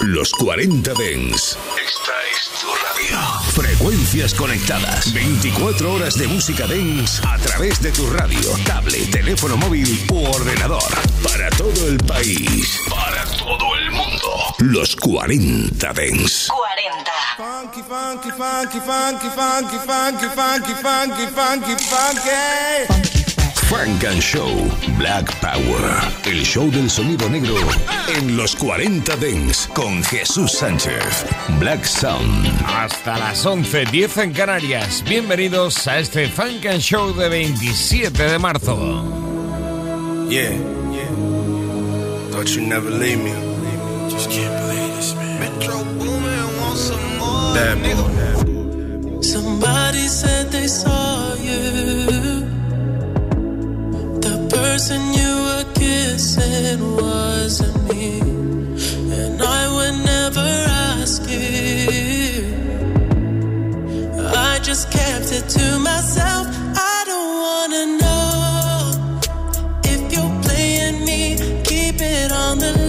Los 40 Dens. Esta es tu radio. Frecuencias conectadas. 24 horas de música Dens a través de tu radio, tablet, teléfono móvil u ordenador. Para todo el país. Para todo el mundo. Los 40 Dens. 40. Funky, funky, funky, funky, funky, funky, funky, funky, funky, funky. Funk and Show Black Power. El show del sonido negro en los 40 Dens con Jesús Sánchez. Black Sound. Hasta las 11, 10 en Canarias. Bienvenidos a este Funk and Show de 27 de marzo. Yeah, yeah. Thought you never leave me. Just can't believe this, man. Metro Boomin want some more. Somebody said they saw you. Person you were kissing wasn't me. And I would never ask you. I just kept it to myself. I don't wanna know if you're playing me. Keep it on the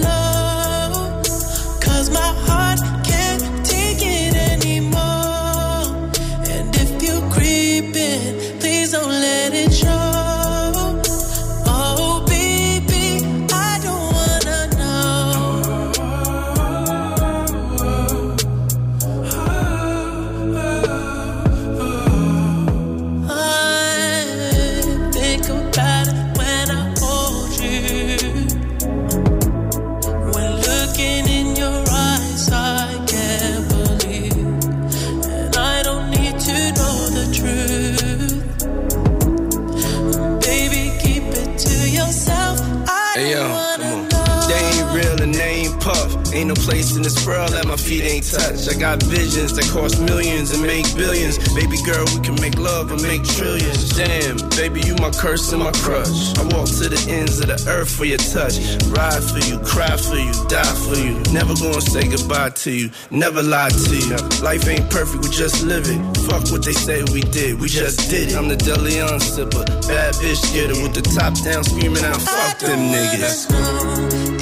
ain't no place in this world that my feet ain't touch. I got visions that cost millions and make billions. Baby girl, we can make love and make trillions. Damn, baby, you my curse and my crush. I walk to the ends of the earth for your touch. Ride for you, cry for you, die for you. Never gonna say goodbye to you, never lie to you. Life ain't perfect, we just live it. Fuck what they say we did, we just did it. I'm the Deleon sipper, bad bitch getter with the top down, screaming out, fuck them niggas.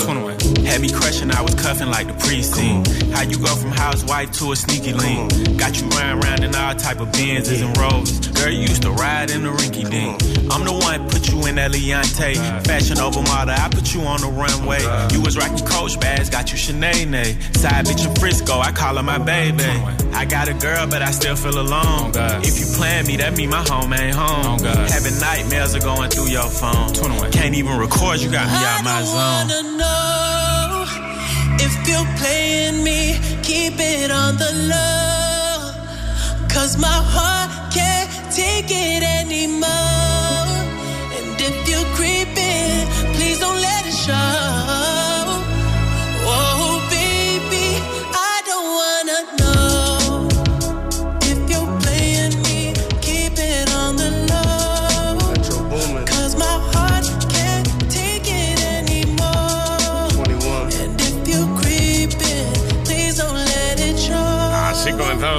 21. 21. Had me crushing, I was cuffing like the precinct. How you go from housewife to a sneaky link? Got you running around in all type of Benzes and Rolls. Girl, you used to ride in the rinky dink. I'm the one put you in that Leontay. Fashion over model, I put you on the runway. You was rocking Coach bags, got you Sinead. Side bitch in Frisco, I call her my baby. I got a girl, but I still feel alone. If you plan me, that mean my home ain't home. Having nightmares are going through your phone. Can't even record, you got me out my I zone. don't wanna know if you're playing me. Keep it on the low. Cause my heart can't take it anymore. And if you're creeping, please don't let it show.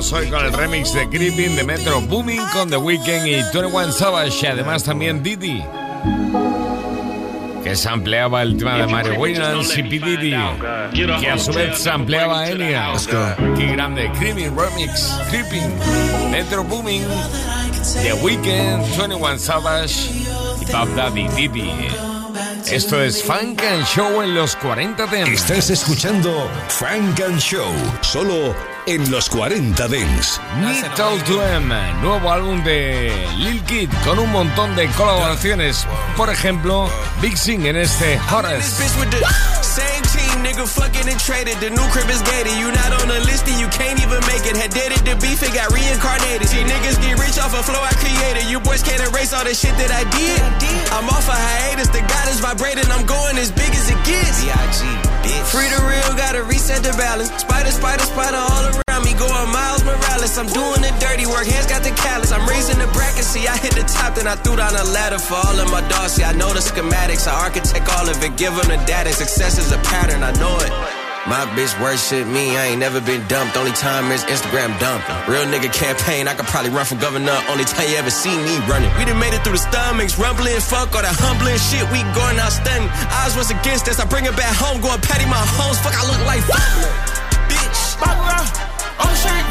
Comenzamos hoy con el remix de Creeping de Metro Booming con The Weeknd y 21 Savage y además también Didi. Que sampleaba el tema de Mario Winans y P. Diddy, que a su vez sampleaba a Enya. Qué grande, Creeping Remix, Creeping, Metro Booming, The Weeknd, 21 Savage y Pop Daddy Diddy. Esto es Funk and Show en los 40 Dents. Estás escuchando Funk and Show. Solo en los 40 Dens. Need Talk to Em, nuevo álbum de Lil Kid con un montón de colaboraciones. Por ejemplo, Big Sing en este Horace. Nigga fucking and traded. The new crib is gated. You not on the list and you can't even make it. Had dated the beef, it got reincarnated. See niggas get rich off a flow I created. You boys can't erase all the shit that I did. I'm off a hiatus, the God is vibrating. I'm going as big as it gets. Free the real, gotta reset the balance. Spider, spider, spider all around me. palace. I'm doing the dirty work, hands got the callus. I'm raising the bracket, see, I hit the top, then I threw down a ladder for all of my dogs. See, I know the schematics, I architect all of it, give them the data. Success is a pattern, I know it. My bitch worship me, I ain't never been dumped. Only time is Instagram dumping. Real nigga campaign, I could probably run for governor. Only time you ever see me running. We done made it through the stomachs, rumbling, fuck all that humbling shit. We going out stunning. Eyes was against us, I bring it back home, going patty my homes. Fuck, I look like fumbling. Bitch. Barbara,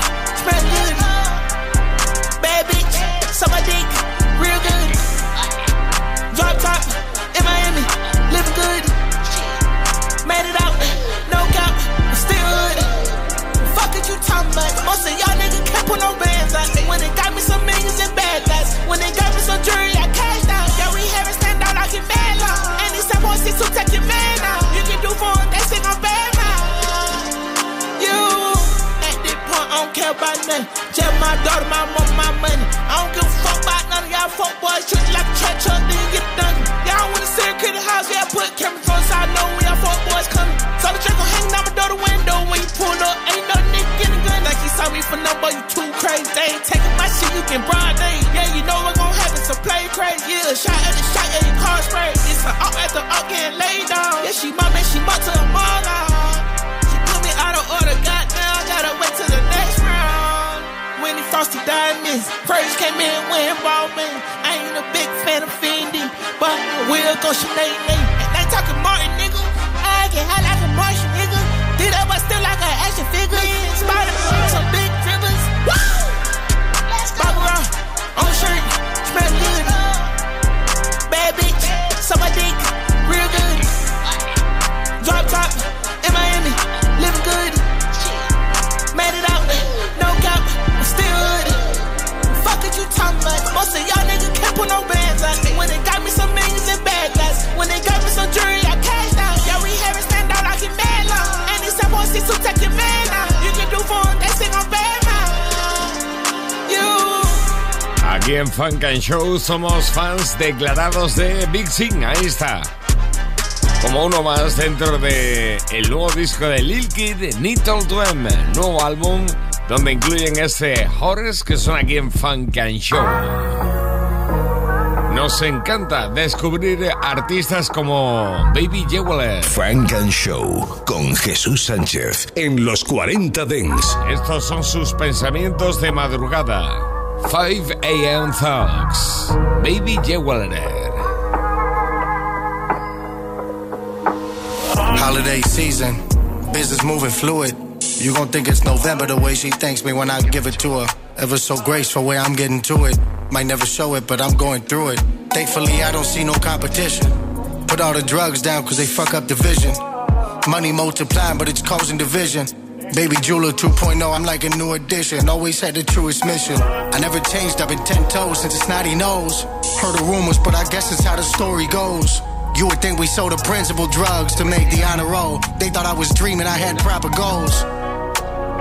And Show somos fans declarados de Big Sing, ahí está. Como uno más dentro de el nuevo disco de Lil Kid, Nittle Twem, nuevo álbum donde incluyen este Horace que son aquí en Funk and Show. Nos encanta descubrir artistas como Baby Jeweler. Funk and Show con Jesús Sánchez en los 40 Dents. Estos son sus pensamientos de madrugada. 5 a.m. Thoughts. Baby Jeweler. Holiday season, business moving fluid. You gon' think it's November the way she thanks me when I give it to her. Ever so graceful way I'm getting to it. Might never show it, but I'm going through it. Thankfully, I don't see no competition. Put all the drugs down cause they fuck up the vision. Money multiplying, but it's causing division. Baby Jeweler 2.0, I'm like a new addition. Always had the truest mission. I never changed, I've been 10 toes since a snotty nose. Heard the rumors, but I guess it's how the story goes. You would think we sold the principal drugs to make the honor roll. They thought I was dreaming, I had proper goals.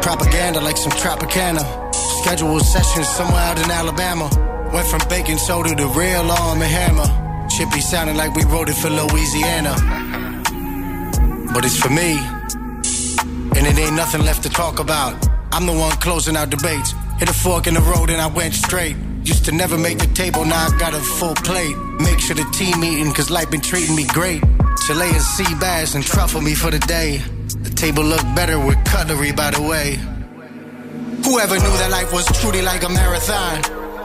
Propaganda like some Tropicana. Scheduled sessions somewhere out in Alabama. Went from baking soda to real arm and hammer. Be sounding like we wrote it for Louisiana. But it's for me and it ain't nothing left to talk about. I'm the one closing out debates. Hit a fork in the road and I went straight. Used to never make the table, now I got a full plate. Make sure the team eating, cause life been treating me great. Chilean sea bass and truffle me for the day. The table looked better with cutlery, by the way. Whoever knew that life was truly like a marathon?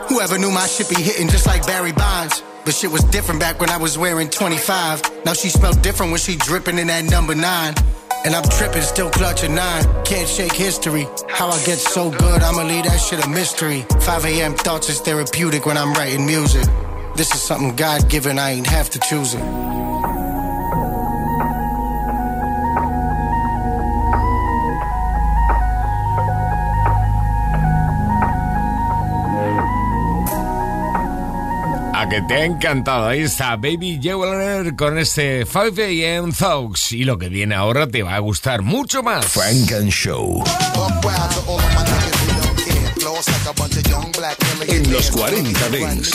Whoever knew my shit be hitting just like Barry Bonds? But shit was different back when I was wearing 25. Now she smelled different when she dripping in that number nine. And I'm tripping, still clutching nine. Can't shake history. How I get so good, I'ma leave that shit a mystery. 5 a.m. thoughts is therapeutic when I'm writing music. This is something God given, I ain't have to choose it. Que te ha encantado. Ahí está Baby Jeweler con este 5 AM Thugs. Y lo que viene ahora te va a gustar mucho más. Frank and Show. En los 40 Dents.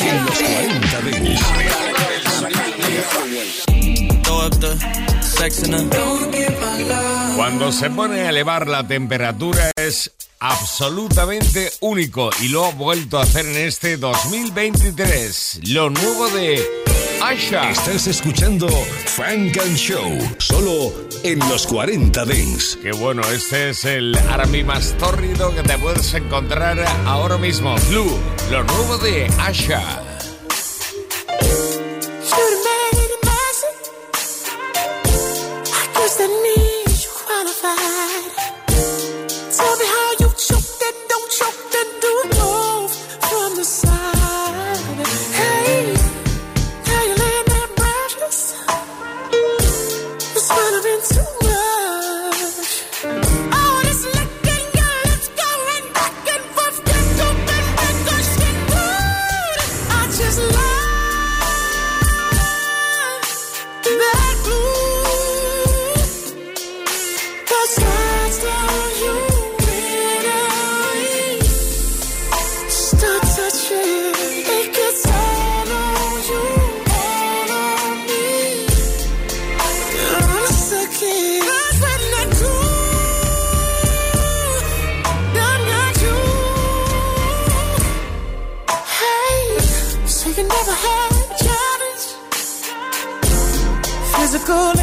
En los 40 Dents. Cuando se pone a elevar la temperatura es absolutamente único y lo ha vuelto a hacer en este 2023. Lo nuevo de Asha. Estás escuchando Frank and Show, solo en los 40 Dings. Qué bueno, este es el R&B más tórrido que te puedes encontrar ahora mismo. Blue, lo nuevo de Asha. never had a challenge. Physical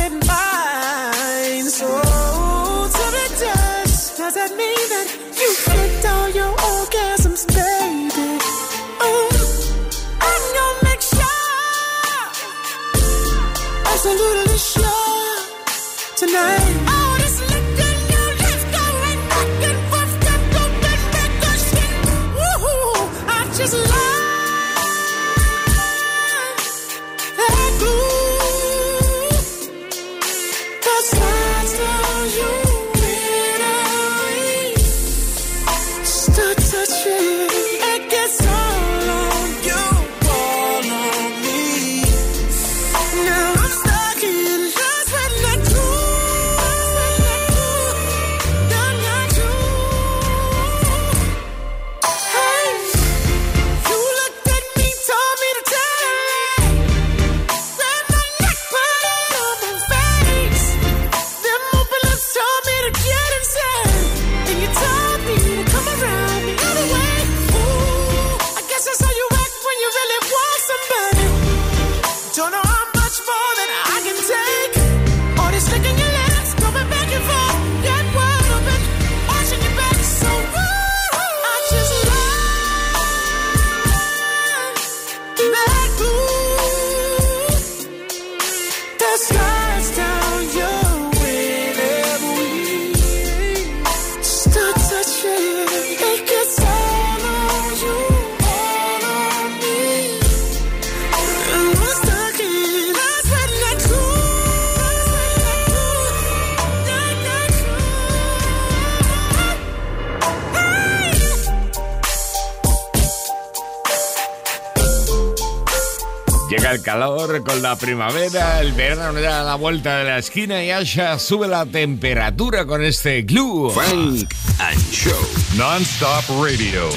calor, con la primavera, el verano ya a la vuelta de la esquina y Asha sube la temperatura con este glue. Frank and Show. Non-stop radio.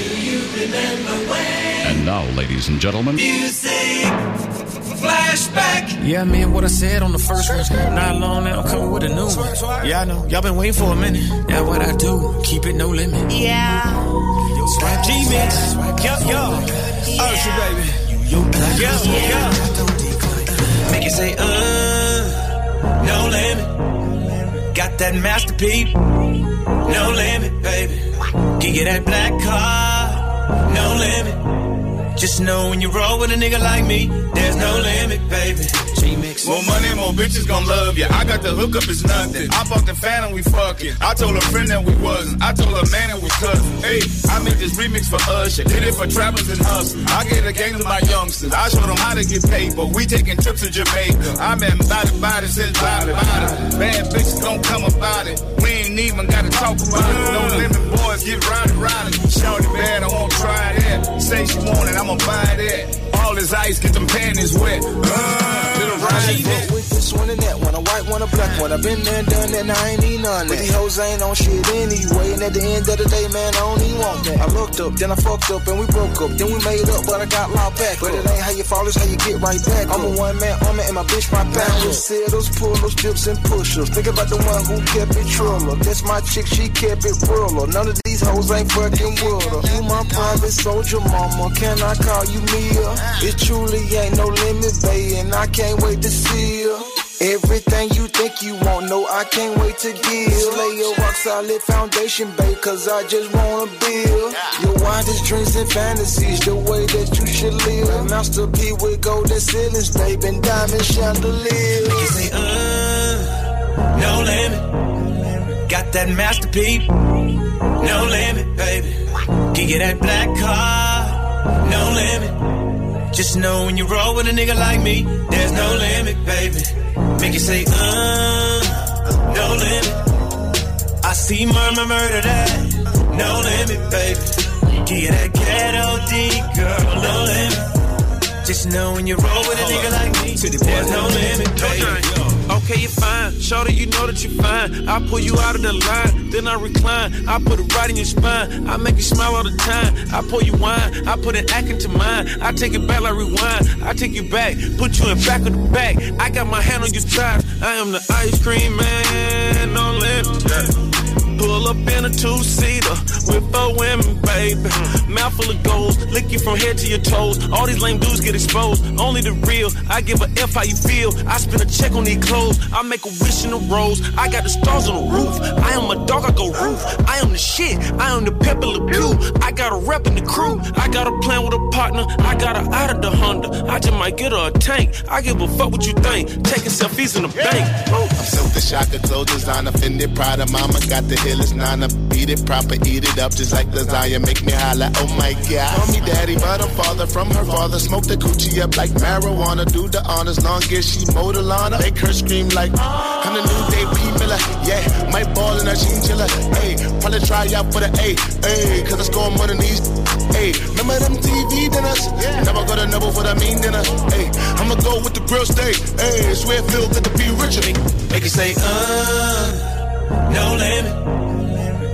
And now, ladies and gentlemen. Music. Flashback. Yeah, I mean what I said on the first one. Not long now, I'm coming with a new one. Yeah, I know. Y'all been waiting for a minute. That's what I do. Keep it no limit. Yeah. G-Mix. Yo, yo. Usher, baby. Yeah, yeah. Make you say, uh, no limit. Got that masterpiece, no limit, baby. Give you that black car, no limit. Just know when you roll with a nigga like me, there's no limit, baby. G-Mix. More money, more bitches gon' love ya. I got the hookup, it's nothing. I bought the fan and we fucking. I told a friend that we wasn't. I told a man that we cousin. Hey, I made this remix for Usher. Did it for trappers and hustlers. I gave the game to my youngsters. I showed them how to get paid, but we taking trips to Jamaica. I been body body since body body. Bad bitches gon' come about it. We ain't even gotta talk about it. No limit boys get rowdy rowdy. Shorty bad, I won't try that. Say she want it, I'ma buy that. All this ice, get them panties wet. Uh, with this one and that one, a white one, a black one. I've been there done that, and I ain't need none. But these hoes ain't on shit anyway. And at the end of the day, man, I don't even want that. I looked up, then I fucked up, and we broke up. Then we made up, but I got locked back. But it ain't how you fall, it's how you get right back. I'm a one man army, and my bitch my back. Just settles, pull-ups, dips, and push-ups. Think about the one who kept it triller. That's my chick, she kept it ruler. None of these hoes ain't fucking with her. You my private soldier, mama. Can I call you Mia? It truly ain't no limit, babe, and I can't wait to see you. Everything you think you want, no, I can't wait to give. Lay a rock solid foundation, babe, cause I just wanna build. Your wildest dreams and fantasies, the way that you should live. Master P with golden ceilings, babe, and diamond chandeliers. You say, uh, no limit. Got that masterpiece, no limit, baby. Give you that black car, no limit. Just know when you roll with a nigga like me, there's no limit, baby. Make you say, uh, no limit. I see murmur murder that, no limit, baby. Give you that ghetto D, girl, no limit. Just know when you roll with a nigga like me, there's no limit, baby. Okay, you're fine. Shorty, you know that you're fine. I pull you out of the line, then I recline. I put it right in your spine. I make you smile all the time. I pour you wine. I put an act into mine. I take it back like rewind. I take you back, put you in back of the back. I got my hand on your thighs. I am the ice cream man. Let me Pull up in a two-seater with four women, baby. Mouth full of goals, lick you from head to your toes. All these lame dudes get exposed. Only the real. I give a F how you feel. I spend a check on these clothes. I make a wish in a rose. I got the stars on the roof. I am a dog, I go roof. I am the shit. I am the pepper Le Pew. I got a rep in the crew. I got a plan with a partner. I got her out of the Honda. I just might get her a tank. I give a fuck what you think. Taking selfies in the bank. I'm Silk the Shocker, clothes designer, Fendi, of mama got the illest nana. Beat it proper, eat it up just like lasagna. Make me holla, oh my god. Call me daddy, but I'm father from her father. Smoke the coochie up like marijuana. Do the honors, long as she mow the lawn. Make her scream like, I'm the new day P. Miller. Yeah, might ball in a chinchilla. Hey, probably try out for the A. Hey, cause I score more than these. Hey, remember them TV dinners? Yeah. Never go to Noble for the mean dinner. Hey, I'ma go with the grill steak. Hey, swear feel good to be richer. Make you say, uh, no limit.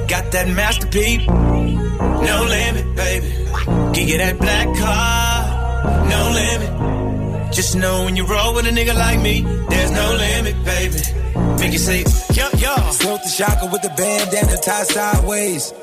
Got that masterpiece, no limit, baby. Give you that black car, no limit. Just know when you roll with a nigga like me, there's no limit, baby. Make you say, yo, yo. Silk the shocker with the bandana tied sideways.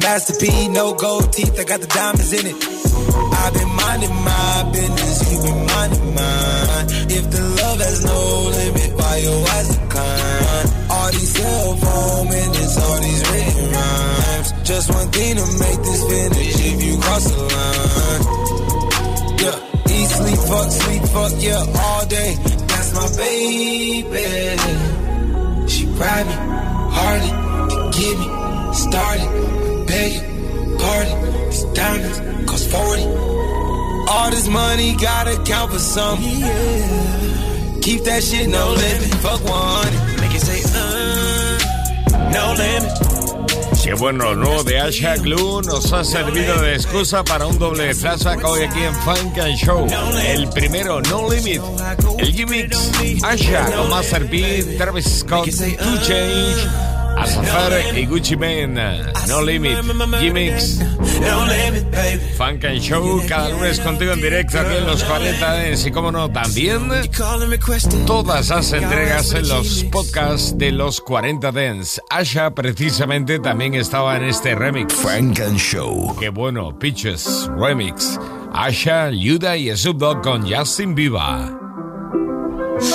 Master P, no gold teeth, I got the diamonds in it. I've been minding my business, you been minding mine. If the love has no limit, why your eyes decline? All these cell phone minutes, all these written rhymes. Just one thing to make this finish if you cross the line. Yeah, eat, sleep, fuck, sleep, fuck, yeah, all day. That's my baby. She ride me, hardly get me started. Beg you, pardon, these diamonds cost 40. All this money gotta count for something. Yeah. Keep that shit no limit, fuck 100. Make it say, uh, no limit. Qué bueno, lo nuevo de Asha Glue nos ha servido de excusa para un doble flashback hoy aquí en Funk and Show. El primero, No Limit. El Gimmicks, Asha con Master P, Travis Scott, To Change. Azafar y Gucci Mane, No Limit, Gimmicks, Funk and Show, cada lunes contigo en directo aquí en los 40 Dance y como no, también todas las entregas en los podcasts de los 40 Dance. Asha precisamente también estaba en este remix. Funk and Show. Qué bueno, Pitches, remix. Asha, Yuda y Snoop Dogg con Justin Bieber.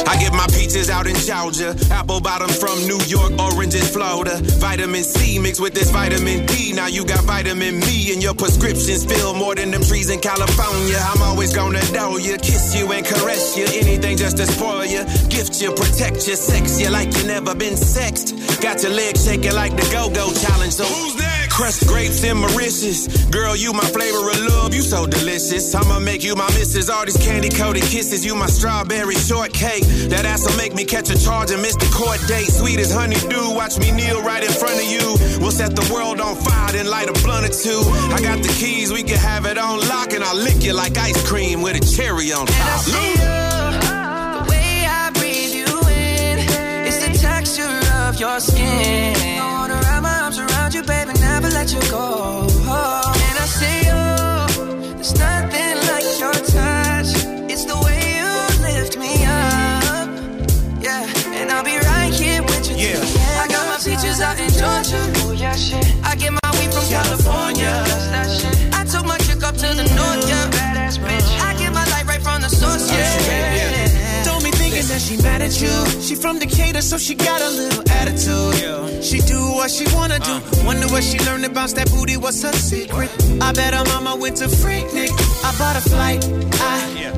I get my peaches out in Georgia, apple bottom from New York, oranges Florida. Vitamin C mixed with this vitamin D. Now you got vitamin me and your prescriptions fill more than them trees in California. I'm always gonna know you, kiss you and caress you. Anything just to spoil you, gift you, protect you, sex you like you never been sexed. Got your legs shaking like the go-go challenge. So who's next? Crushed grapes and Mauritius. Girl, you my flavor of love, you so delicious. I'ma make you my missus. All these candy coated kisses, you my strawberry shortcake. That ass'll make me catch a charge and miss the court date. Sweet as honeydew, watch me kneel right in front of you. We'll set the world on fire, then light a blunt or two. I got the keys, we can have it on lock, and I'll lick you like ice cream with a cherry on top. the way I breathe you in, it's the texture of your skin. Arms you, baby, never let you go. Oh. And I say, oh, there's nothing like your touch. It's the way you lift me up. Yeah, and I'll be right here with you. Yeah. I got my peaches out in Georgia. Oh, yeah, shit. I get my weed from California. That's that shit. I took my chick up to the north, yeah. She mad at you. She from Decatur, so she got a little attitude. She do what she wanna do. Wonder what she learned about that booty. What's her secret? I bet her mama went to Freaknik. I bought a flight. I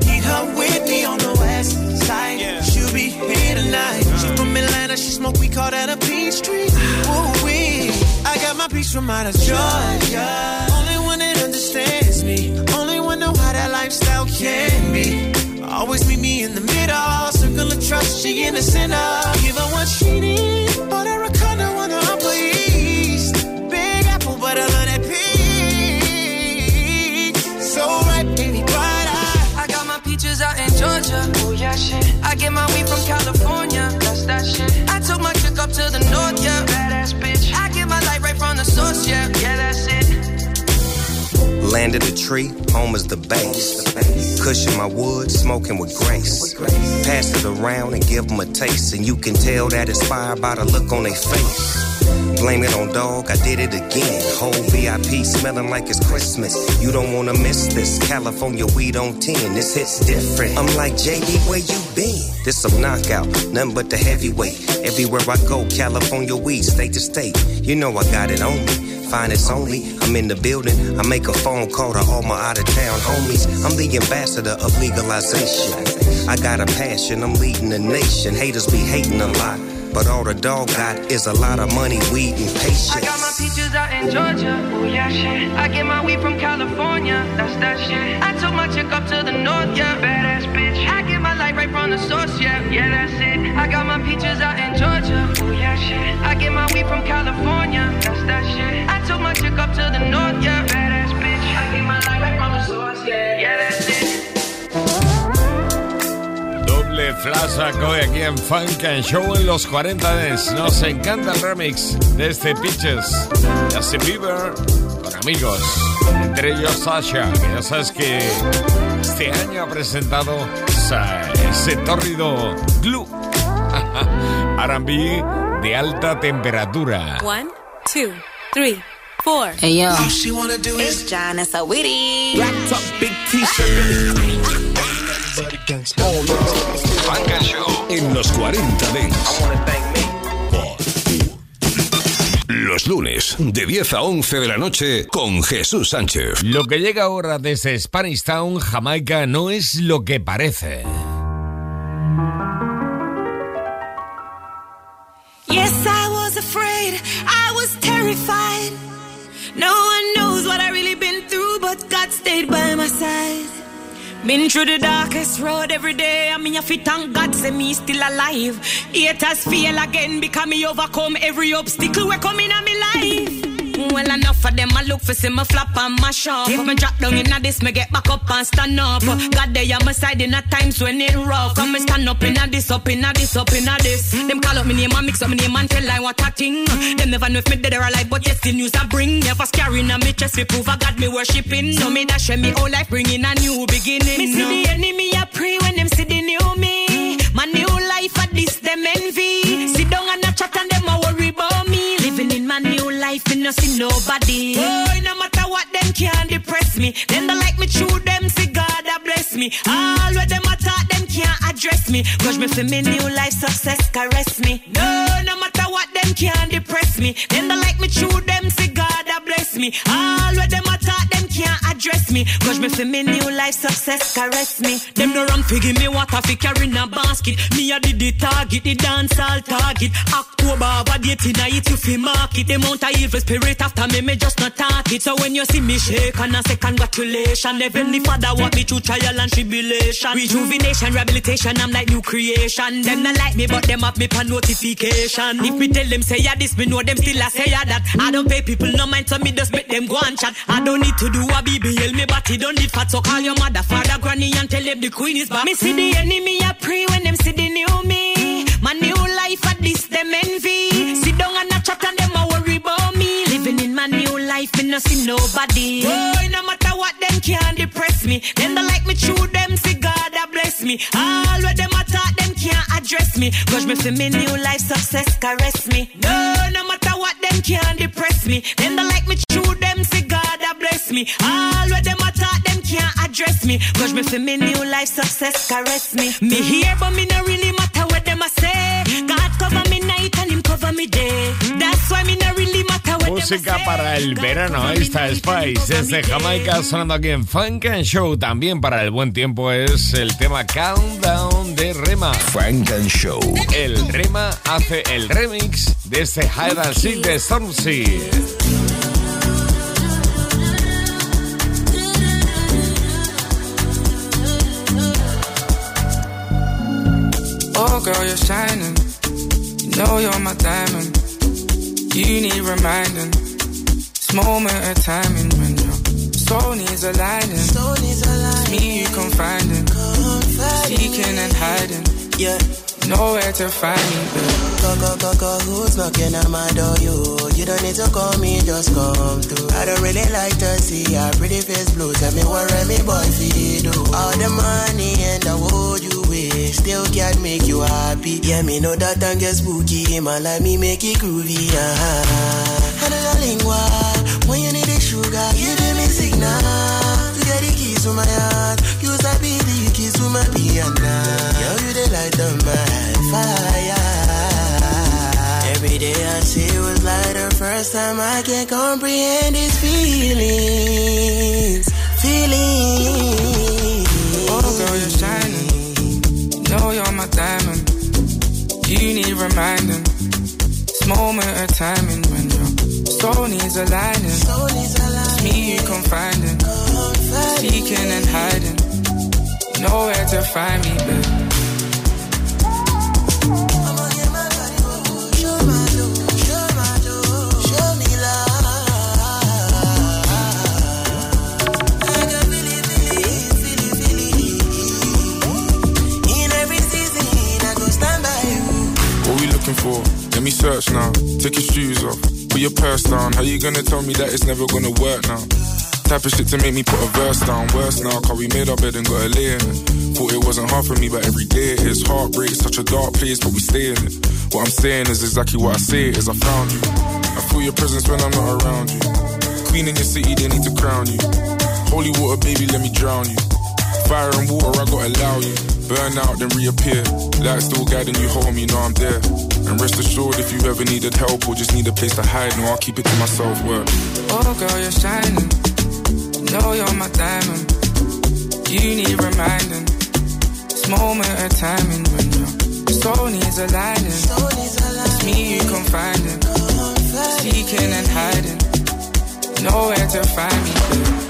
need her with me on the west side. She'll be here tonight. She from Atlanta. She smoke. We call that a peach tree. Ooh wee. I got my peach from out of Georgia. Only one that understands me. Only one know how that lifestyle can be. Always meet me in the middle, trust, she in the center. Give her what she need, but her a kinda wanna Upper East. Big apple, but I love that peach. So right, baby, bright eye. I got my peaches out in Georgia. Oh yeah, shit. I get my weed from California. That's that shit. I took my chick up to the north, yeah. Badass bitch. I get my light right from the source, yeah. It. Landed a tree, home is the base. Cushion my wood, smoking with grace. Pass it around and give them a taste, and you can tell that it's fire by the look on their face. Blame it on dog, I did it again. Whole VIP smelling like it's Christmas. You don't wanna miss this. California weed on 10, this hit's different. I'm like, JD, where you been? This a knockout, nothing but the heavyweight. Everywhere I go, California weed, state to state. You know I got it on me. Fine, it's only. I'm in the building. I make a phone call to all my out of town homies. I'm the ambassador of legalization. I got a passion, I'm leading the nation. Haters be hating a lot. But all the dog got is a lot of money, weed, and patience. I got my peaches out in Georgia. Oh yeah, shit. I get my weed from California. That's that shit. I took my chick up to the north, yeah. Badass bitch. I get my light right from the source, yeah. Yeah, that's it. I got my peaches out in Georgia. Oh yeah, shit. I get my weed from California. That's that shit. I took my chick up to the north, yeah. Badass bitch. I get my light right from the source, yeah. Yeah, that's it. Doble hoy aquí en Funk and Show en los 40 Dents. Nos encanta el remix de este Pitches. Justin Bieber con amigos. Entre ellos Sasha, que ya sabes que este año ha presentado ese tórrido Glue. R&B de alta temperatura. One, two, three, four. Hey yo, All she wanna do it's is John and Sawiri. black top, big t-shirt. Funk and Show en los 40 Dents. Los lunes, de 10 a 11 de la noche, con Jesús Sánchez. Lo que llega ahora desde Spanish Town, Jamaica, no es lo que parece. Yes, I was afraid. I was terrified. No one knows what I really been through, but God stayed by my side. Been through the darkest road every day. I mean, if you thank God, say me still alive. Haters feel again because me overcome every obstacle we come in me life. Well, enough of them, I look for see me flop and mash up. If me drop down in a this, me get back up and stand up. Mm. God, they on my side in a times when it rough. Come me stand up in a this, up in a this, up in a this. Mm. Them call up me name and mix up me name and tell I what a thing. Them never know if me dead or alive, but yes, the news I bring. Never scaring on me chest, me prove I got me worshipping. So me dash me whole life bringing a new beginning. Me see the enemy, I pray when them see the new me. Life, no see nobody. Oh, no matter what, them can't depress me. Them don't like me, true them see A bless me. All where them attack, them can't address me. Cause me feel me new life success caress me. No, no matter what, them can't depress me. Them don't like me, true them see God a bless me. All where them attack, them can't address me. Cause me feel me new life success caress me. Them no fi give me water fi carry in a basket. Me a did the target, the dance all target. October, but date in a it you fi market. The mount a evil spirit after me, me just not talk it. So when you see me shake and I say congratulations, Heavenly Father what me through trial and and tribulation. Mm. Rejuvenation, rehabilitation, I'm like new creation. Them not like me, but them up me pan notification. If me tell them say yeah this, me know them still I say ya that. I don't pay people no mind, so me just make them go and chat. I don't need to do a BBL, me body don't need fat. So call your mother, father, granny, and tell them the queen is back. Me see the enemy, I pray when them see the new me. My new life at this, them envy. Sit down and I chat and them I worry about me. Living in my new life, me no see nobody. Boy, no what, them can't depress me. Them don't like me through them, see God that bless me. All what them attack, them can't address me. Cause me for me new life success caress me. No, no matter what, them can't depress me. Them don't like me through them, see God that bless me. All what them attack, them can't address me. Cause me for me new life success caress me. Me here, but me no really matter what them a say. God cover me night and him cover me day. Música para el verano, esta Spice desde Jamaica sonando aquí en Funk and Show. También para el buen tiempo es el tema Countdown de Rema. Funk and Show. El Rema hace el remix de este Hide and Seek de Stormzy. Oh, girl, you're shining. You know you're my diamond. You need reminding. This moment of timing when your soul needs aligning. Soul needs aligning. It's me you confiding. Confiding. Seeking and hiding. Yeah. Nowhere to find me. Go, go, go, go, who's knocking at my door? You, you don't need to call me, just come through. I don't really like to see your pretty face blue. Tell me what me boy feed do. All the money and the wood you wish still can't make you happy. Yeah, me know that and get spooky. Man, like me make it groovy. Uh-huh. The lingua, when you need the sugar, you give me signal. You get the keys to my heart. You sabi the keys to my piano. Fire. Every day I see it was like the first time I can comprehend these feelings. Feelings. Oh, girl, you're shining. You know you're my diamond. You need reminding. This moment of timing when your soul needs aligning. Soul needs aligning. It's me you. Confiding. Seeking and hiding. Nowhere to find me, babe. Let me search now. Take your shoes off. Put your purse down. How you gonna tell me that it's never gonna work now? Type of shit to make me put a verse down. Worse now, cause we made our bed and got a lay in it. Thought it wasn't hard for me, but every day it is. Heartbreak, such a dark place, but we stay in it. What I'm saying is exactly what I say is I found you. I feel your presence when I'm not around you. Queen in your city, they need to crown you. Holy water, baby, let me drown you. Fire and water, I gotta allow you. Burn out, then reappear. Light still guiding you home, you know I'm there. And rest assured, if you ever needed help or just need a place to hide, no, I'll keep it to myself. Work. Oh, girl, you're shining. You know you're my diamond. You need reminding. This moment of timing when your soul needs aligning. Soul needs aligning. It's me you confiding. Seeking and hiding. Nowhere to find me, babe.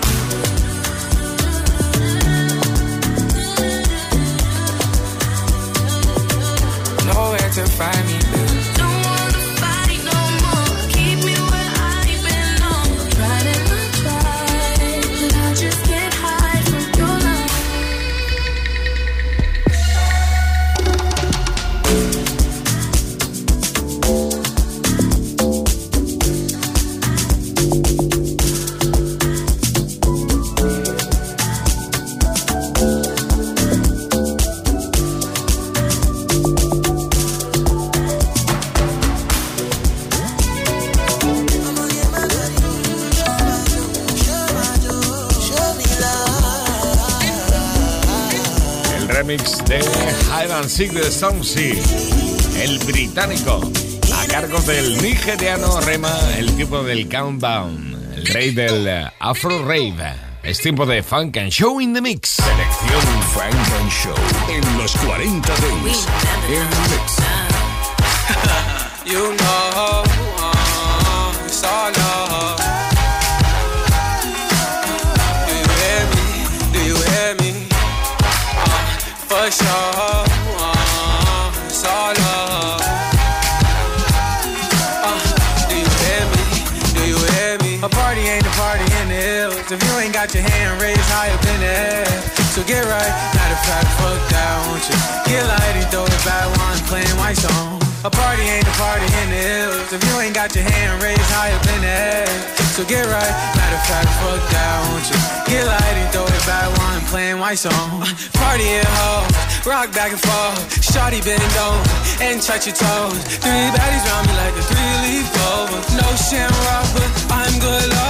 Find Seek de Stormzy, el británico, a cargo del nigeriano Rema, el tipo del Countdown, el rey del Afro Rave. Es tiempo de Funk and Show in the Mix. Selección Funk and Show en los 40 Dents. En mix. You know, uh, it's all love. Do you hear me? Do you hear me? Uh, for sure, of fact, fuck that, won't you? Get light and throw back while I'm playing my song. A party ain't a party in the hills if you ain't got your hand raised high up in the air. so get right. Matter of fact, fuck that, won't you? Get light and throw it back I'm playing white song. Party at home, rock back and forth. Shawty bend over and touch your toes. Three baddies round me like a three-leaf clover. No sham rock, but I'm good love.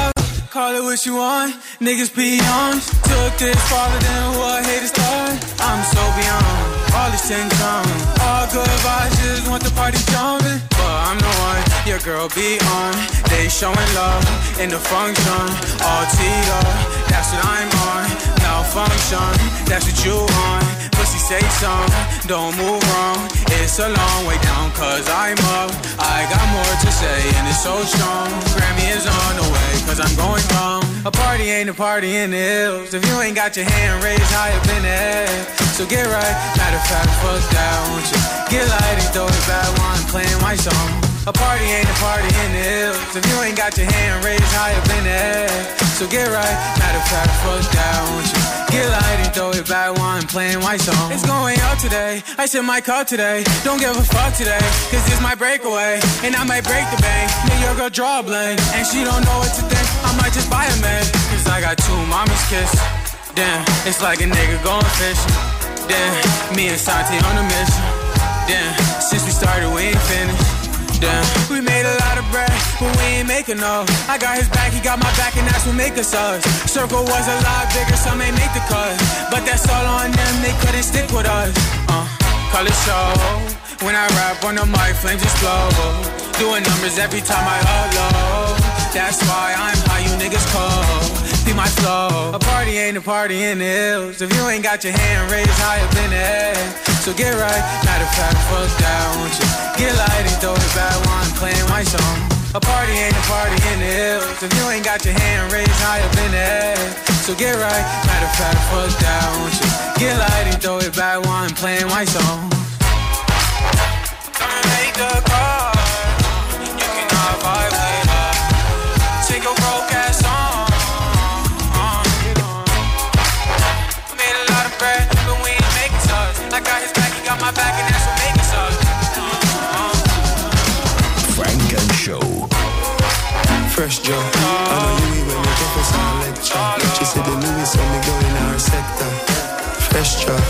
Call it what you want, niggas peons. Took this farther than what haters thought. I'm so beyond all this tension. All good vibes, just want the party jumping. But I'm the one your girl be on. They showing love in the function. All teed up, that's what I'm on. Malfunction, that's what you on. Pussy say something, don't move wrong. It's a long way down, cause I'm up. I got more to say, and it's so strong. Grammy is on the way, cause I'm going home. A party ain't a party in the hills. If you ain't got your hand raised high up in the air, so get right. Matter of fact, fuck that, won't you? Get light and throw it back while I'm playing my song. A party ain't a party in the hills. If you ain't got your hand raised high up in the air, so get right. Matter of fact, fuck that, won't you? Get light and throw it back while I'm playing white song. It's going out today. I sip my cup today. Don't give a fuck today, cause this my breakaway. And I might break the bank. Make your girl draw a blank. And she don't know what to think. I might just buy a man. Cause I got two mommies kiss. Damn, it's like a nigga going fishing. Damn, me and Santi on a mission. Damn, since we started, we ain't finished. Damn, we made a lot of bread, but we ain't making no. I got his back, he got my back, and that's what make us us. Circle was a lot bigger, some ain't make the cut. But that's all on them, they couldn't stick with us. Uh, call it show. When I rap on the mic, flames explode. Doing numbers every time I upload. That's why I'm high, you niggas cold. My flow. A party ain't a party in the hills. If you ain't got your hand raised high up in the air, so get right. Matter of fact, fuck that, won't you? Get light and throw it back while I'm playing my song. A party ain't a party in the hills. If you ain't got your hand raised high up in the air, so get right. Matter of fact, fuck that, won't you? Get light and throw it back I'm playing my song. And make the call. Fresh Joe. I know you even the professor lecture. She said the Louis saw me go in our sector. Fresh job.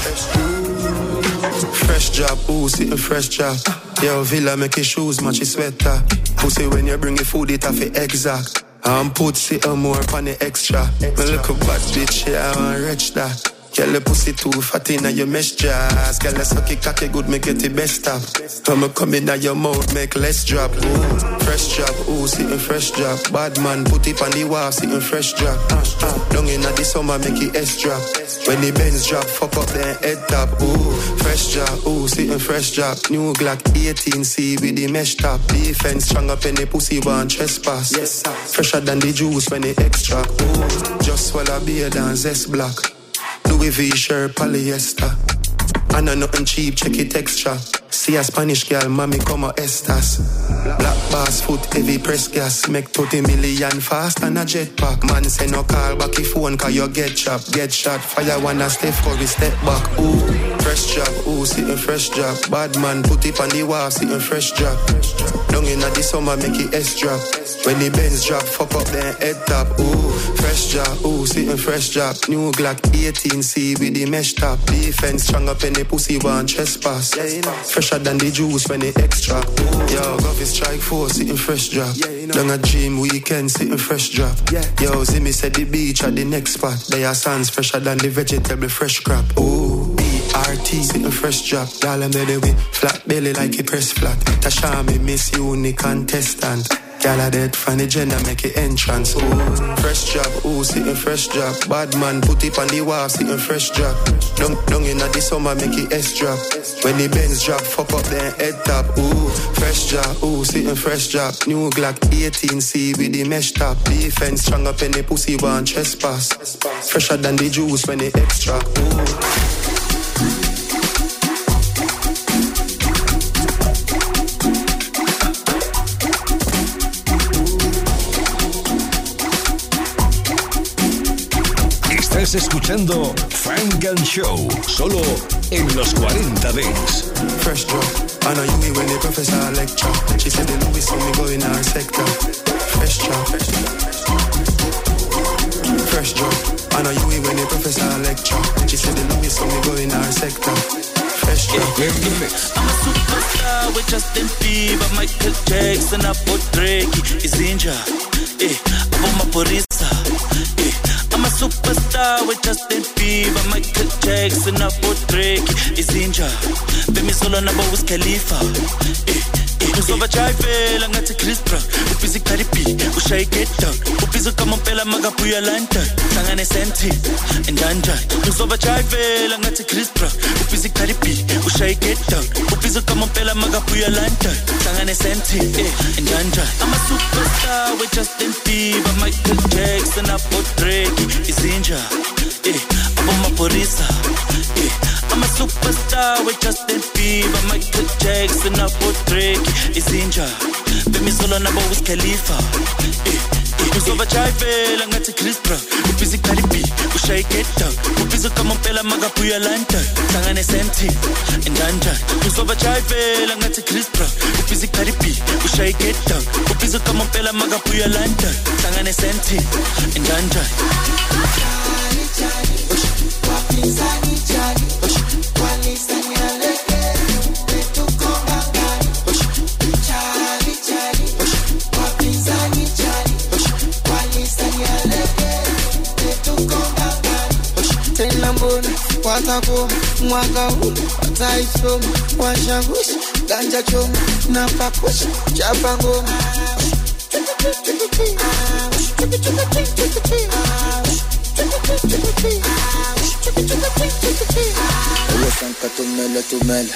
Fresh job, ooh, sitting fresh job. Yo, Villa make your shoes match your sweater. Pussy when you bring your food, it off it exact. I'm put sit more on the extra. Me look a bad bitch, yeah, I want rich that. Girl, the pussy too fat inna your mesh jazz. Girl, the suck it cocky good, make it the best. When me come inna your mouth, make less drop. Ooh, fresh job, ooh, sitting fresh drop. Bad man, put it on the wall, sitting fresh drop. Down inna the summer, make it S drop. When the Benz drop, fuck up then head top. Ooh, fresh job, ooh, sitting fresh drop. New Glock 18C with the mesh top. Defense strong up in the pussy, one trespass. Yes, sir. Fresher than the juice when they extract. Ooh, just swallow beer than zest black. Louis V shirt, polyester. I know nothing cheap, check it extra. See a Spanish girl, mommy como estas. Black bass foot, heavy press gas. Make 30 million fast and a jetpack. Man say no call back if phone cause you get chopped. Get shot, fire one a step we step back. Ooh, fresh job, ooh, sitting fresh job. Bad man, put it on the wall, sitting fresh job. Down in the summer, make it S drop. When the Benz drop, fuck up then head top. Ooh, fresh job, ooh, sitting fresh job. New Glock 18C with the mesh top. Defense strong up in the pussy, one trespass. Fresher than the juice when it extra. Yo, this strike force, sitting fresh drop. Down a dream weekend, sitting fresh drop. Yo, see me said the beach at the next spot. They are sands fresher than the vegetable fresh crop. Ooh, BRT, sitting fresh drop. Am the with flat belly like a press flat. Tasha me miss unique contestant. Girl a dead from the gender make it entrance. Ooh, fresh job, ooh, sitting fresh job. Bad man, put it on the wall, sitting fresh job. Down, down in the summer, make it S drop. When the Benz drop, fuck up then head top. Ooh, fresh job, ooh, sitting fresh job. New Glock 18C with the mesh top. Defense strong up in the pussy, one trespass. Fresher than the juice when it extra. Ooh. Escuchando Frank and Show, solo en los 40 Dents. Fresh drop. I know you me when the professor lecture. She said the Louis saw me go in our sector. Fresh drop. Professor lecture. She said the love is so me go in our sector. Fresh drop. I'm a superstar with Justin Bieber, Michael Jackson, hapo Drake, Izinja, eh, hapo maporisa, eh, I'm a superstar with Justin Bieber, Michael Jackson, hapo Drake, Izinja, Bemi solo nabo Wiz Khalifa, eh, uzovajayivela ngathi chris brown ubhizi caribbean ushaye gedon ubhizi ukamompela makabuya london hlangane senti endanjani uzovajayivela ngathi chris brown ubhizi caribbean ushaye gedon ubhizi ukamompela makabuya london hlangane senti we-justin bieber michael jackson eh abomaphorisa eh I'm a superstar with Justin Bieber, Michael Jackson, Apo Drake, Izinja, Bemi Solo nabo Wiz Khalifa. Uzovajayivela ngathi Chris Brown ubhizi Caribbean ushaye down ubhizi ukamompela makabuya London hlangane senti endanjani uzovajayivela ngathi Chris Brown ubhizi Caribbean ushaye down ubhizi ukamompela makabuya London hlangane senti endanjani Wapinzani watakoma mwaka huu wataisoma, washangusha ganja choma na chapa ngoma tumele tumele.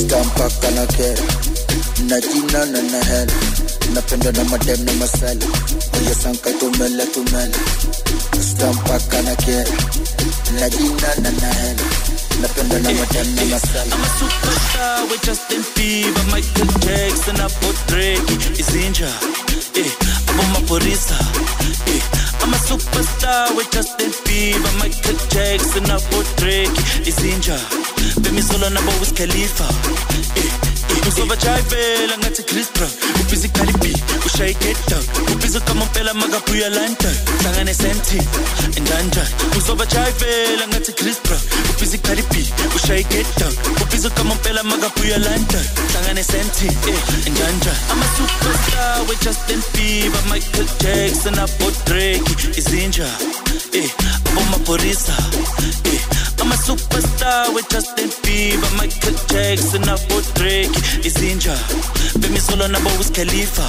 Stampaka na kera. Na jina na na hela Napenda na madem na masala. Oye sanka tumele tumele Stampaka na kera. Na jina na na hela Napenda na madem na masala. I'm a superstar with Justin Bieber, Michael Jackson, Apo Drake, Izinja, eh, eh. I'm a superstar with Justin Bieber, Michael Jackson, Apo Drake, Izinja, Bemi Solo nabo Wiz Khalifa, eh, Uzovajayivela ngathi ubhizi Caribbean, ushaye get down, ukamompela makabuya London, hlangane endanjani, uzovajayivela ngathi ukamompela makabuya endanjani. I'm a superstar with Justin Bieber, Michael Jackson, Izinja, eh, superstar with Justin Bieber, Michael Jackson, Apo Drake, Izinja, Bemi Solo nabo Wiz Khalifa,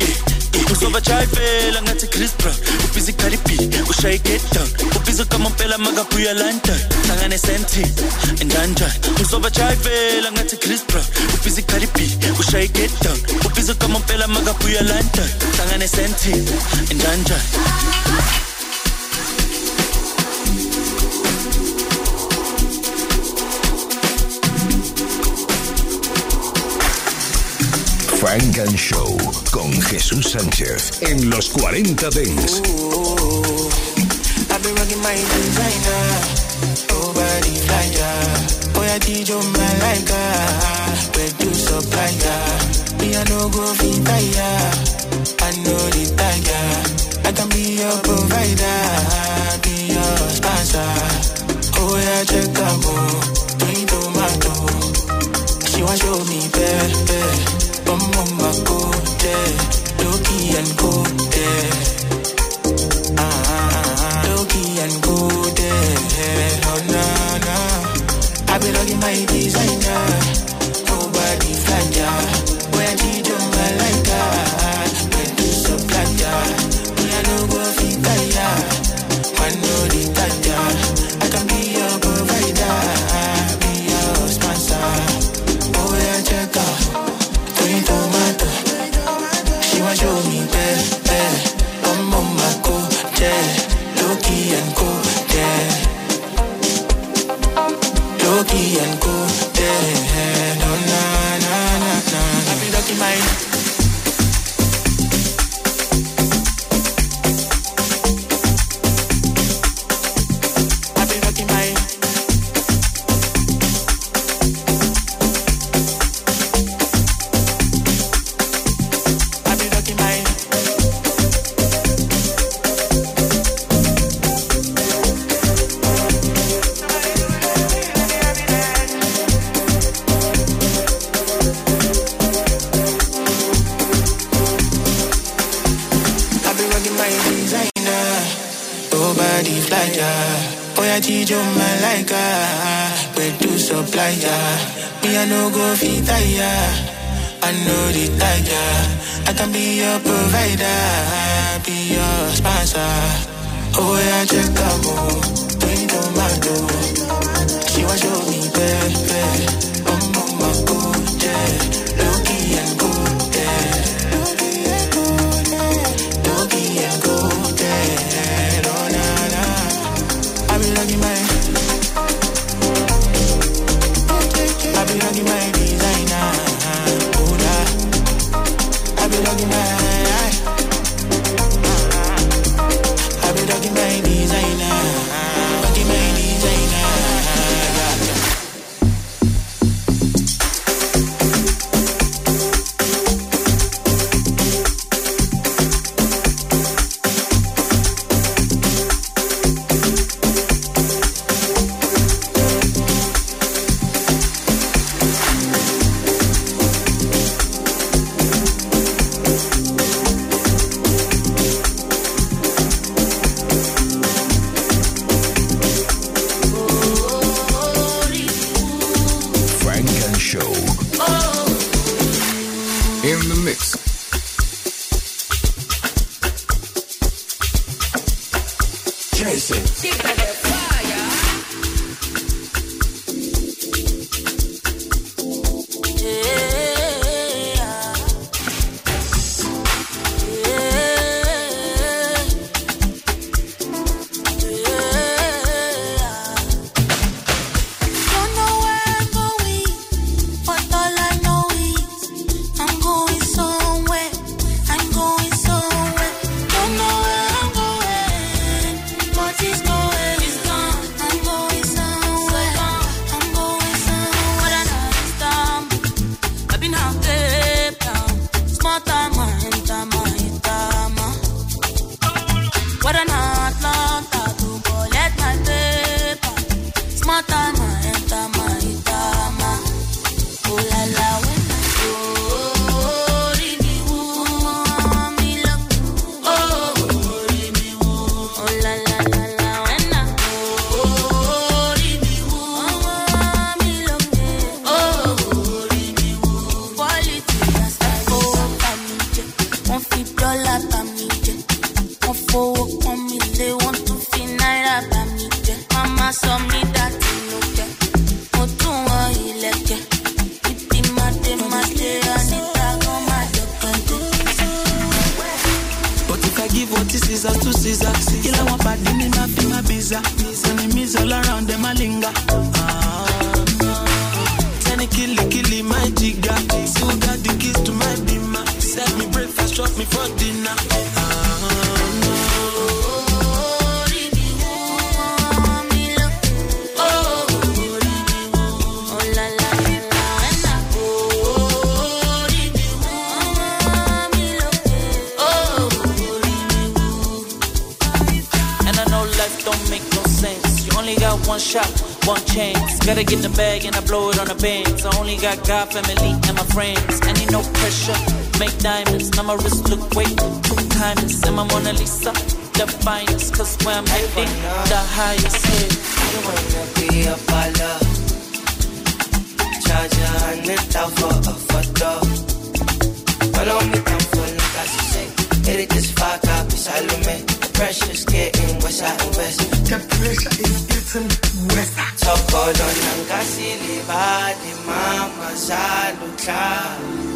eh, eh, uzovajayivela ngathi Chris Brown, ubhizi Caribbean, ushaye get down, ubhizi ukamompela makabuya London, hlangane senti, endanjani, uzovajayivela ngathi Chris Brown, ubhizi Caribbean, ushaye get down, ubhizi ukamompela makabuya London, hlangane senti, endanjani. Funk and Show con Jesús Sánchez en los 40 Dance. I've been rocking my designer, nobody fly ya. Boy, I teach you my like where to supply ya. Me I no go fit ya, I know the tire. I can be your provider, be your sponsor. Oh yeah, check out, twin tomato. She want show me bad, Bum on my and Loki and. Oh, no, no. I be rocking my designer. Nobody fly for dinner. Ah, one shot, one chance. Gotta get the bag and I blow it on the bands. I only got God, family, and my friends. And ain't no pressure make diamonds. Now my wrist look way too timeless. And my Mona Lisa, the finest. Cause where I'm headed, the highest. hit. You wanna be a baller? Charge a hundred for a photo. Follow me down for like I should say. Hit it this far, copy Salome. The pressure's getting worse, I invest. The pressure is getting worse. Top all on, I'm Gasili, body, mama, salut,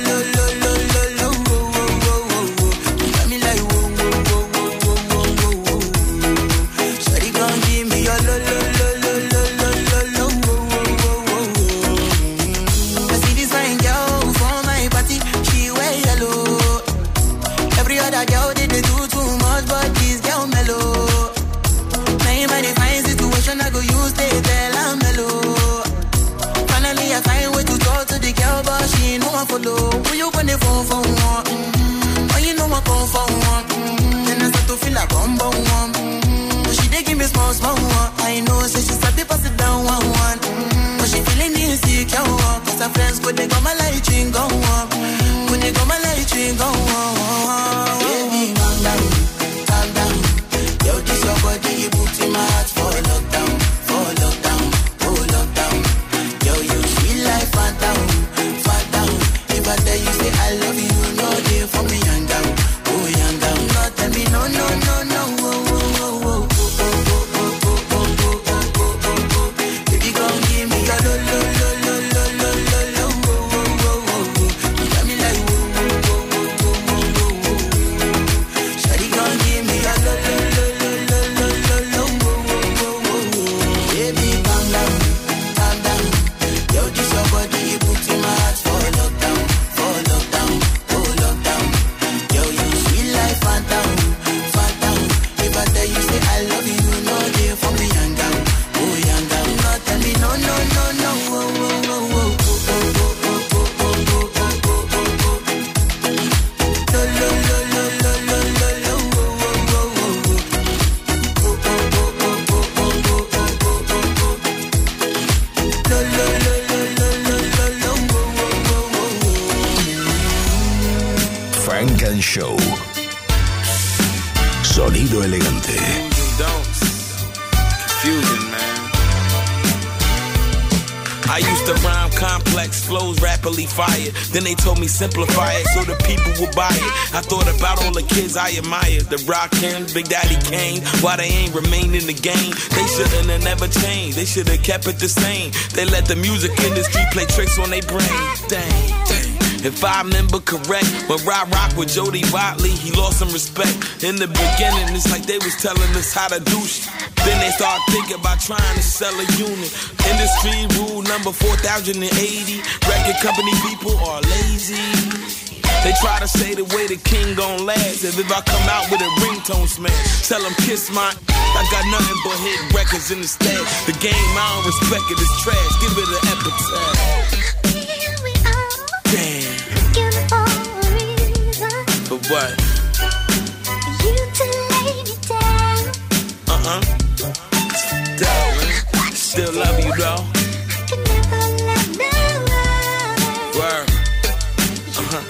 my light ring go on. Go they go my light ring go on. Me simplify it so the people will buy it. I thought about all the kids I admired. The Rockin', Big Daddy Kane. Why they ain't remain in the game? They shouldn't have never changed. They should have kept it the same. They let the music industry play tricks on their brain. Dang, dang. If I remember correct, when Rock Rock with Jody Watley, he lost some respect. In the beginning, it's like they was telling us how to do shit. Then they start thinking about trying to sell a unit. Industry rule number 4080. Record company people are lazy. They try to say the way the king gon' last. If, if I come out with a ringtone smash, tell them kiss my. I got nothing but hit records in the stash. The game, I don't respect it, it's trash. Give it an epitaph. Damn. For what? Uh huh. Still love you though. Word. Uh huh.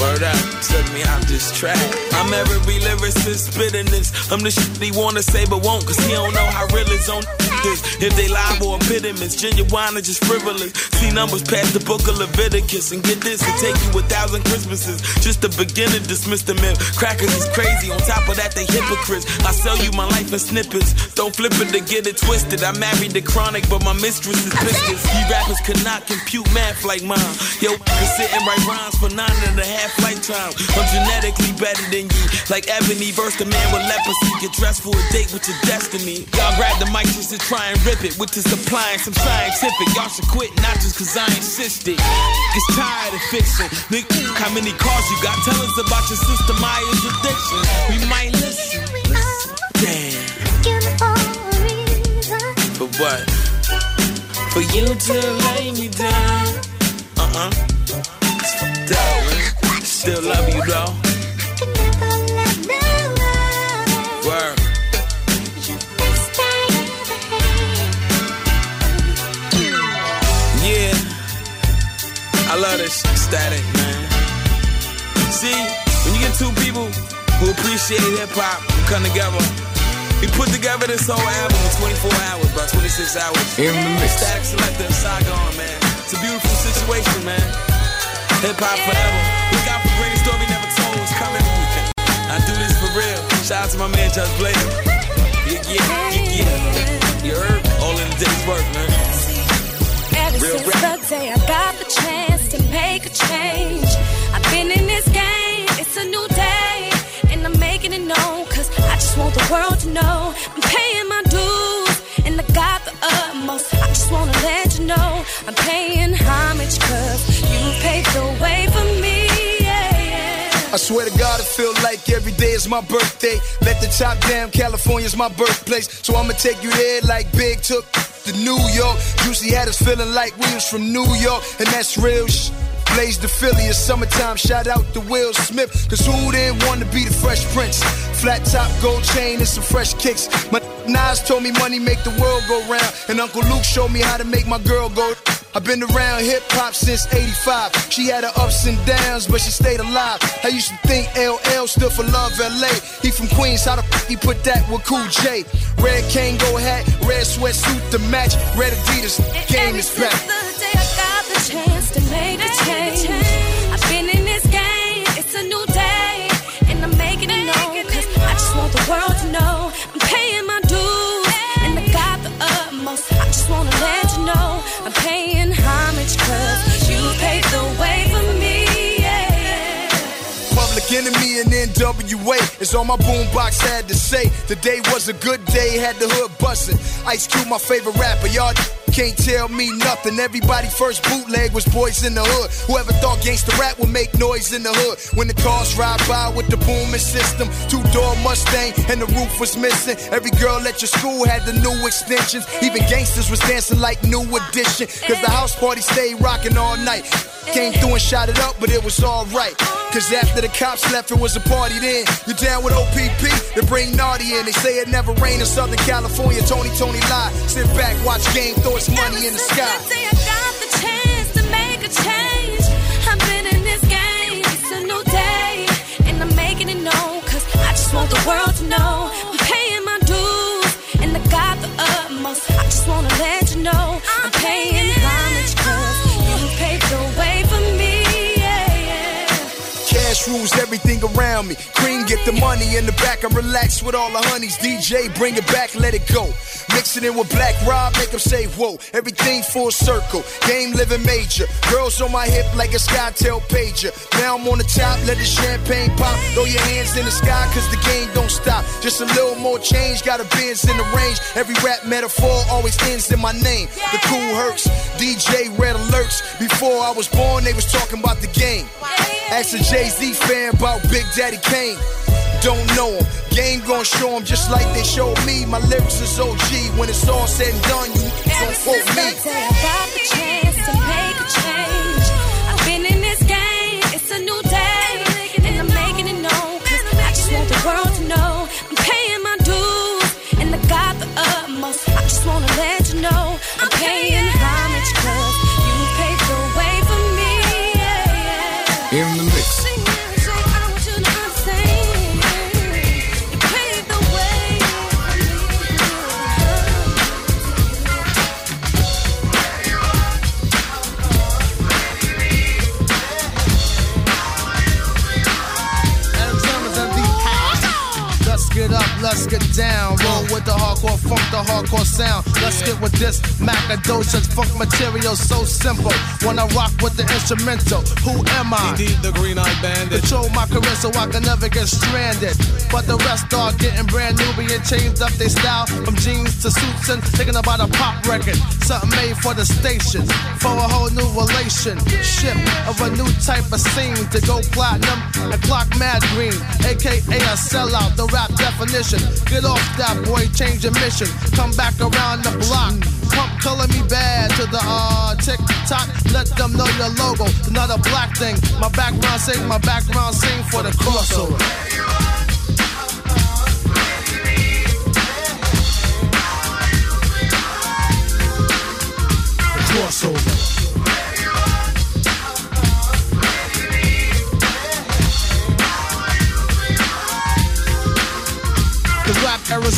Word up. Took me out this track. I'm every lyricist spitting this. I'm the shit he wanna say but won't, cause he don't know how real it's on this. If they lie or impediments, genuine or just frivolous. See numbers past the book of Leviticus. And get this, it take you a thousand Christmases. Just to begin to dismiss the myth. Crackers is crazy. On top of that, they hypocrites. I sell you my life in snippets. Don't flip it to get it twisted. I married the chronic, but my mistress is biscuits. You rappers cannot compute math like mine. Yo, can sit and write rhymes for nine and a half lifetime. I'm genetically better than you. Like Ebony versus the man with leprosy. Get dressed for a date with your destiny. Y'all grab the mic just to try and rip it. With this applying some scientific. Y'all should quit, not just cause I insisted. It's tired of fiction. Nigga, how many cars you got? Tell us about your sister Maya's addiction. We might listen. listen. Damn. For what? For you to lay me down. Uh huh. Still love you though. love this static, man. See, when you get two people who appreciate hip hop who come together, we put together this whole album in 24 hours, about 26 hours. In the mix. Statik Selektah Saigon, man. It's a beautiful situation, man. Hip hop forever. We got the greatest story never told. It's coming. I do this for real. Shout out to my man Judge Blader. Yeah, yeah, yeah, yeah. You heard? All in the day's work, man. Ever Real since the day I got the chance to make a change, I've been in this game. It's a new day, and I'm making it known. Cause I just want the world to know I'm paying my dues, and I got the utmost. I just wanna let you know I'm paying homage, cause you paved the way for me. Yeah, yeah. I swear to God, it feel like every day is my birthday. Let the top down, California's my birthplace. So I'ma take you there like Big took to New York. Juicy had us feeling like we was from New York, and that's real sh- Blaze the Philly, it's summertime. Shout out to Will Smith, cause who didn't want to be the Fresh Prince? Flat top, gold chain, and some fresh kicks. My Nas told me money make the world go round, and Uncle Luke showed me how to make my girl go. I've been around hip hop since 85. She had her ups and downs, but she stayed alive. I used to think LL stood for Love LA. He from Queens, how the f he put that with Cool J? Red Kangol hat, red sweatsuit to match, red Adidas, game is back. the day I got the chance to make a change. Enemy and NWA is all my boombox had to say. Today was a good day, had the hood bustin'. Ice Cube, my favorite rapper, y'all can't tell me nothing. Everybody first bootleg was boys in the hood. Whoever thought gangsta rap would make noise in the hood. When the cars ride by with the booming system, two door Mustang and the roof was missing. Every girl at your school had the new extensions. Even gangsters was dancing like new edition. Cause the house party stayed rocking all night. Came through and shot it up, but it was alright. Cause after the cops left, it was a party then. You're down with OPP? They bring Naughty in. They say it never rained in Southern California. Tony, Tony lie. Sit back, watch game, throw its money in the sky. The day I got the chance to make a change, I've been in this game. It's a new day, and I'm making it known. Cause I just want the world to know I'm paying my dues, and I got the utmost. I just wanna let you know I'm paying Rules everything around me. Cream get the money in the back. I relax with all the honeys. DJ, bring it back, let it go. Mix it with Black Rob, make them say whoa. Everything full circle. Game living major. Girls on my hip like a Skytel pager. Now I'm on the top, let the champagne pop. Throw your hands in the sky, cause the game don't stop. Just a little more change, got a Benz in the range. Every rap metaphor always ends in my name. The cool hurts. DJ red alerts. Before I was born, they was talking about the game. Ask a Jay Z fan about Big Daddy Kane. Don't know him. Game gon' show him just like they showed me. My lyrics is OG. When it's all said and done, you don't quote me. I got the chance to make a change, I've been in this game. It's a new day, and I'm making it known. 'cause I just want the world to know I'm paying my dues, and I got the utmost. I just wanna let get down. Roll with the hardcore funk, the hardcore sound. Let's get with this Macadocious funk material so simple. When I rock with the instrumental, who am I? Indeed, the green eyed bandit. Control my career so I can never get stranded. But the rest are getting brand new, being changed up their style from jeans to suits and thinking about a pop record. Something made for the station, for a whole new relationship of a new type of scene to go platinum and clock mad green, aka a sellout. The rap definition. Get off that boy, change your mission. Come back around the block. Pump color me bad to the uh tick tock. Let them know your logo. Not a black thing. My background sing, my background sing for the crossover.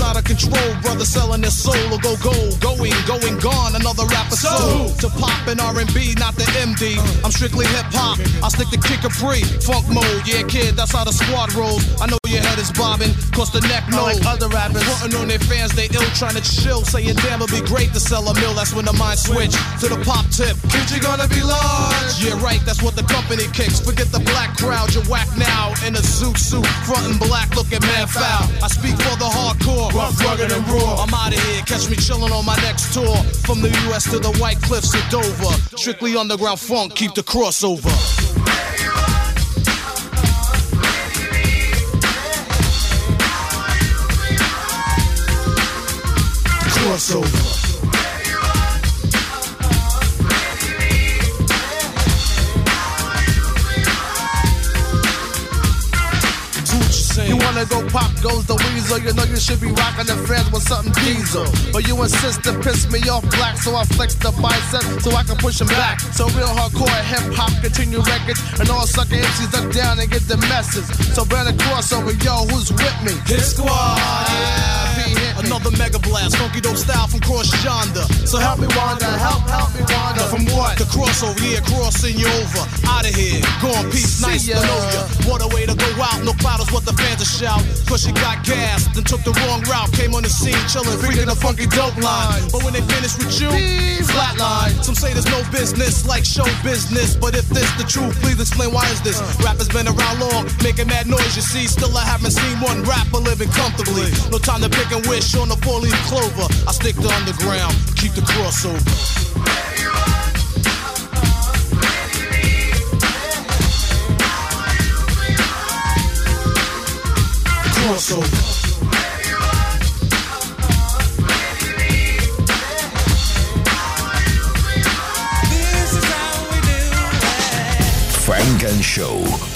Out of control, brother selling their soul or go gold, going, going, gone. Another rapper soul to pop and R&B, not the MD. I'm strictly hip hop. I stick to kick a free funk mode. Yeah, kid, that's how the squad rolls. I know your head is bobbing, cause the neck no like other rappers. Frontin' on their fans, they ill trying to chill. Saying damn, it'd be great to sell a mill. That's when the mind switch to the pop tip. Kids, you gonna be large. Yeah, right, that's what the company kicks. Forget the black crowd, you're whack now. In a zoot suit, frontin' black, looking mad foul. I speak for the hardcore, rough, rugged, and raw. I'm out of here, catch me chillin' on my next tour. From the US to the White Cliffs of Dover. Strictly underground funk, keep the crossover. Crossover. You wanna go pop goes the weasel. You know you should be rocking the friends with something diesel. But you insist to piss me off black, so I flex the bicep so I can push him back. So real hardcore hip hop continue records, and all sucker MCs duck down and get the message. So a crossover, yo, who's with me? Hit squad. Yeah. Another mega blast, funky dope style from cross yonder. So help me wander, help, help me wander. From what? The crossover, yeah, crossing you over. Out of here, gone peace, See nice ya. to know ya. What a way to go out, no bottles, what the fans are shout. Cause she got gas, then took the wrong route, came on the scene, chillin', freaking a funky dope line. But when they finish with you, flatline. Some say there's no business like show business, but if this the truth, please explain why is this? Uh. Rappers been around long, making mad noise, you see. Still, I haven't seen one rapper living comfortably. No time to pick and wish on a four leaf clover. I stick to underground, keep the crossover. Crossover. Funk and Show.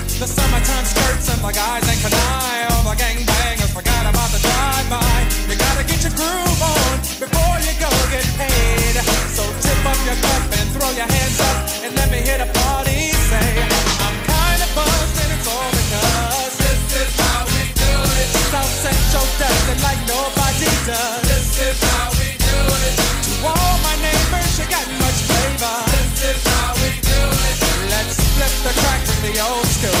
The summertime skirts and the guys ain't canine. All the gangbangers forgot about the drive-by. You gotta get your groove on before you go get paid. So tip up your cup and throw your hands up and let me hear the party say, I'm kinda buzzed and it's all because this is how we do it. South Central does it like nobody does. This is how we do it. To all my neighbors, you got much flavor. This is how we do it. Let's flip the track from the old school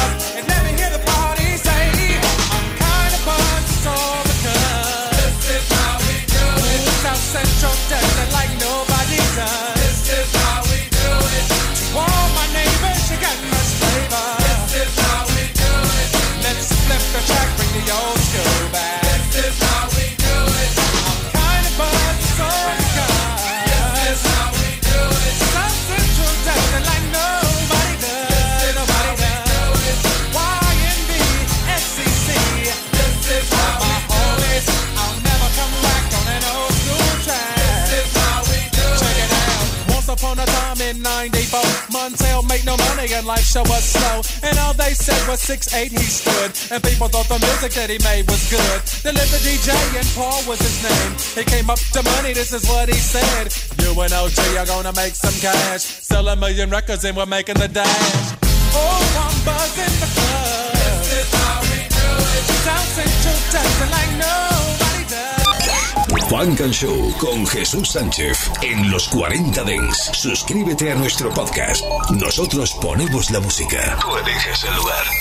track, and life show was slow. And all they said was 6'8 he stood. And people thought the music that he made was good. The DJ and Paul was his name. He came up to money, this is what he said. You and OG are gonna make some cash. Sell a million records and we're making the dash. Oh, I'm buzzing the club. This is how we do it. Dancing like does. Funk and Show con Jesús Sánchez en los 40 Dents. Suscríbete a nuestro podcast. Nosotros ponemos la música. Tú eliges el lugar.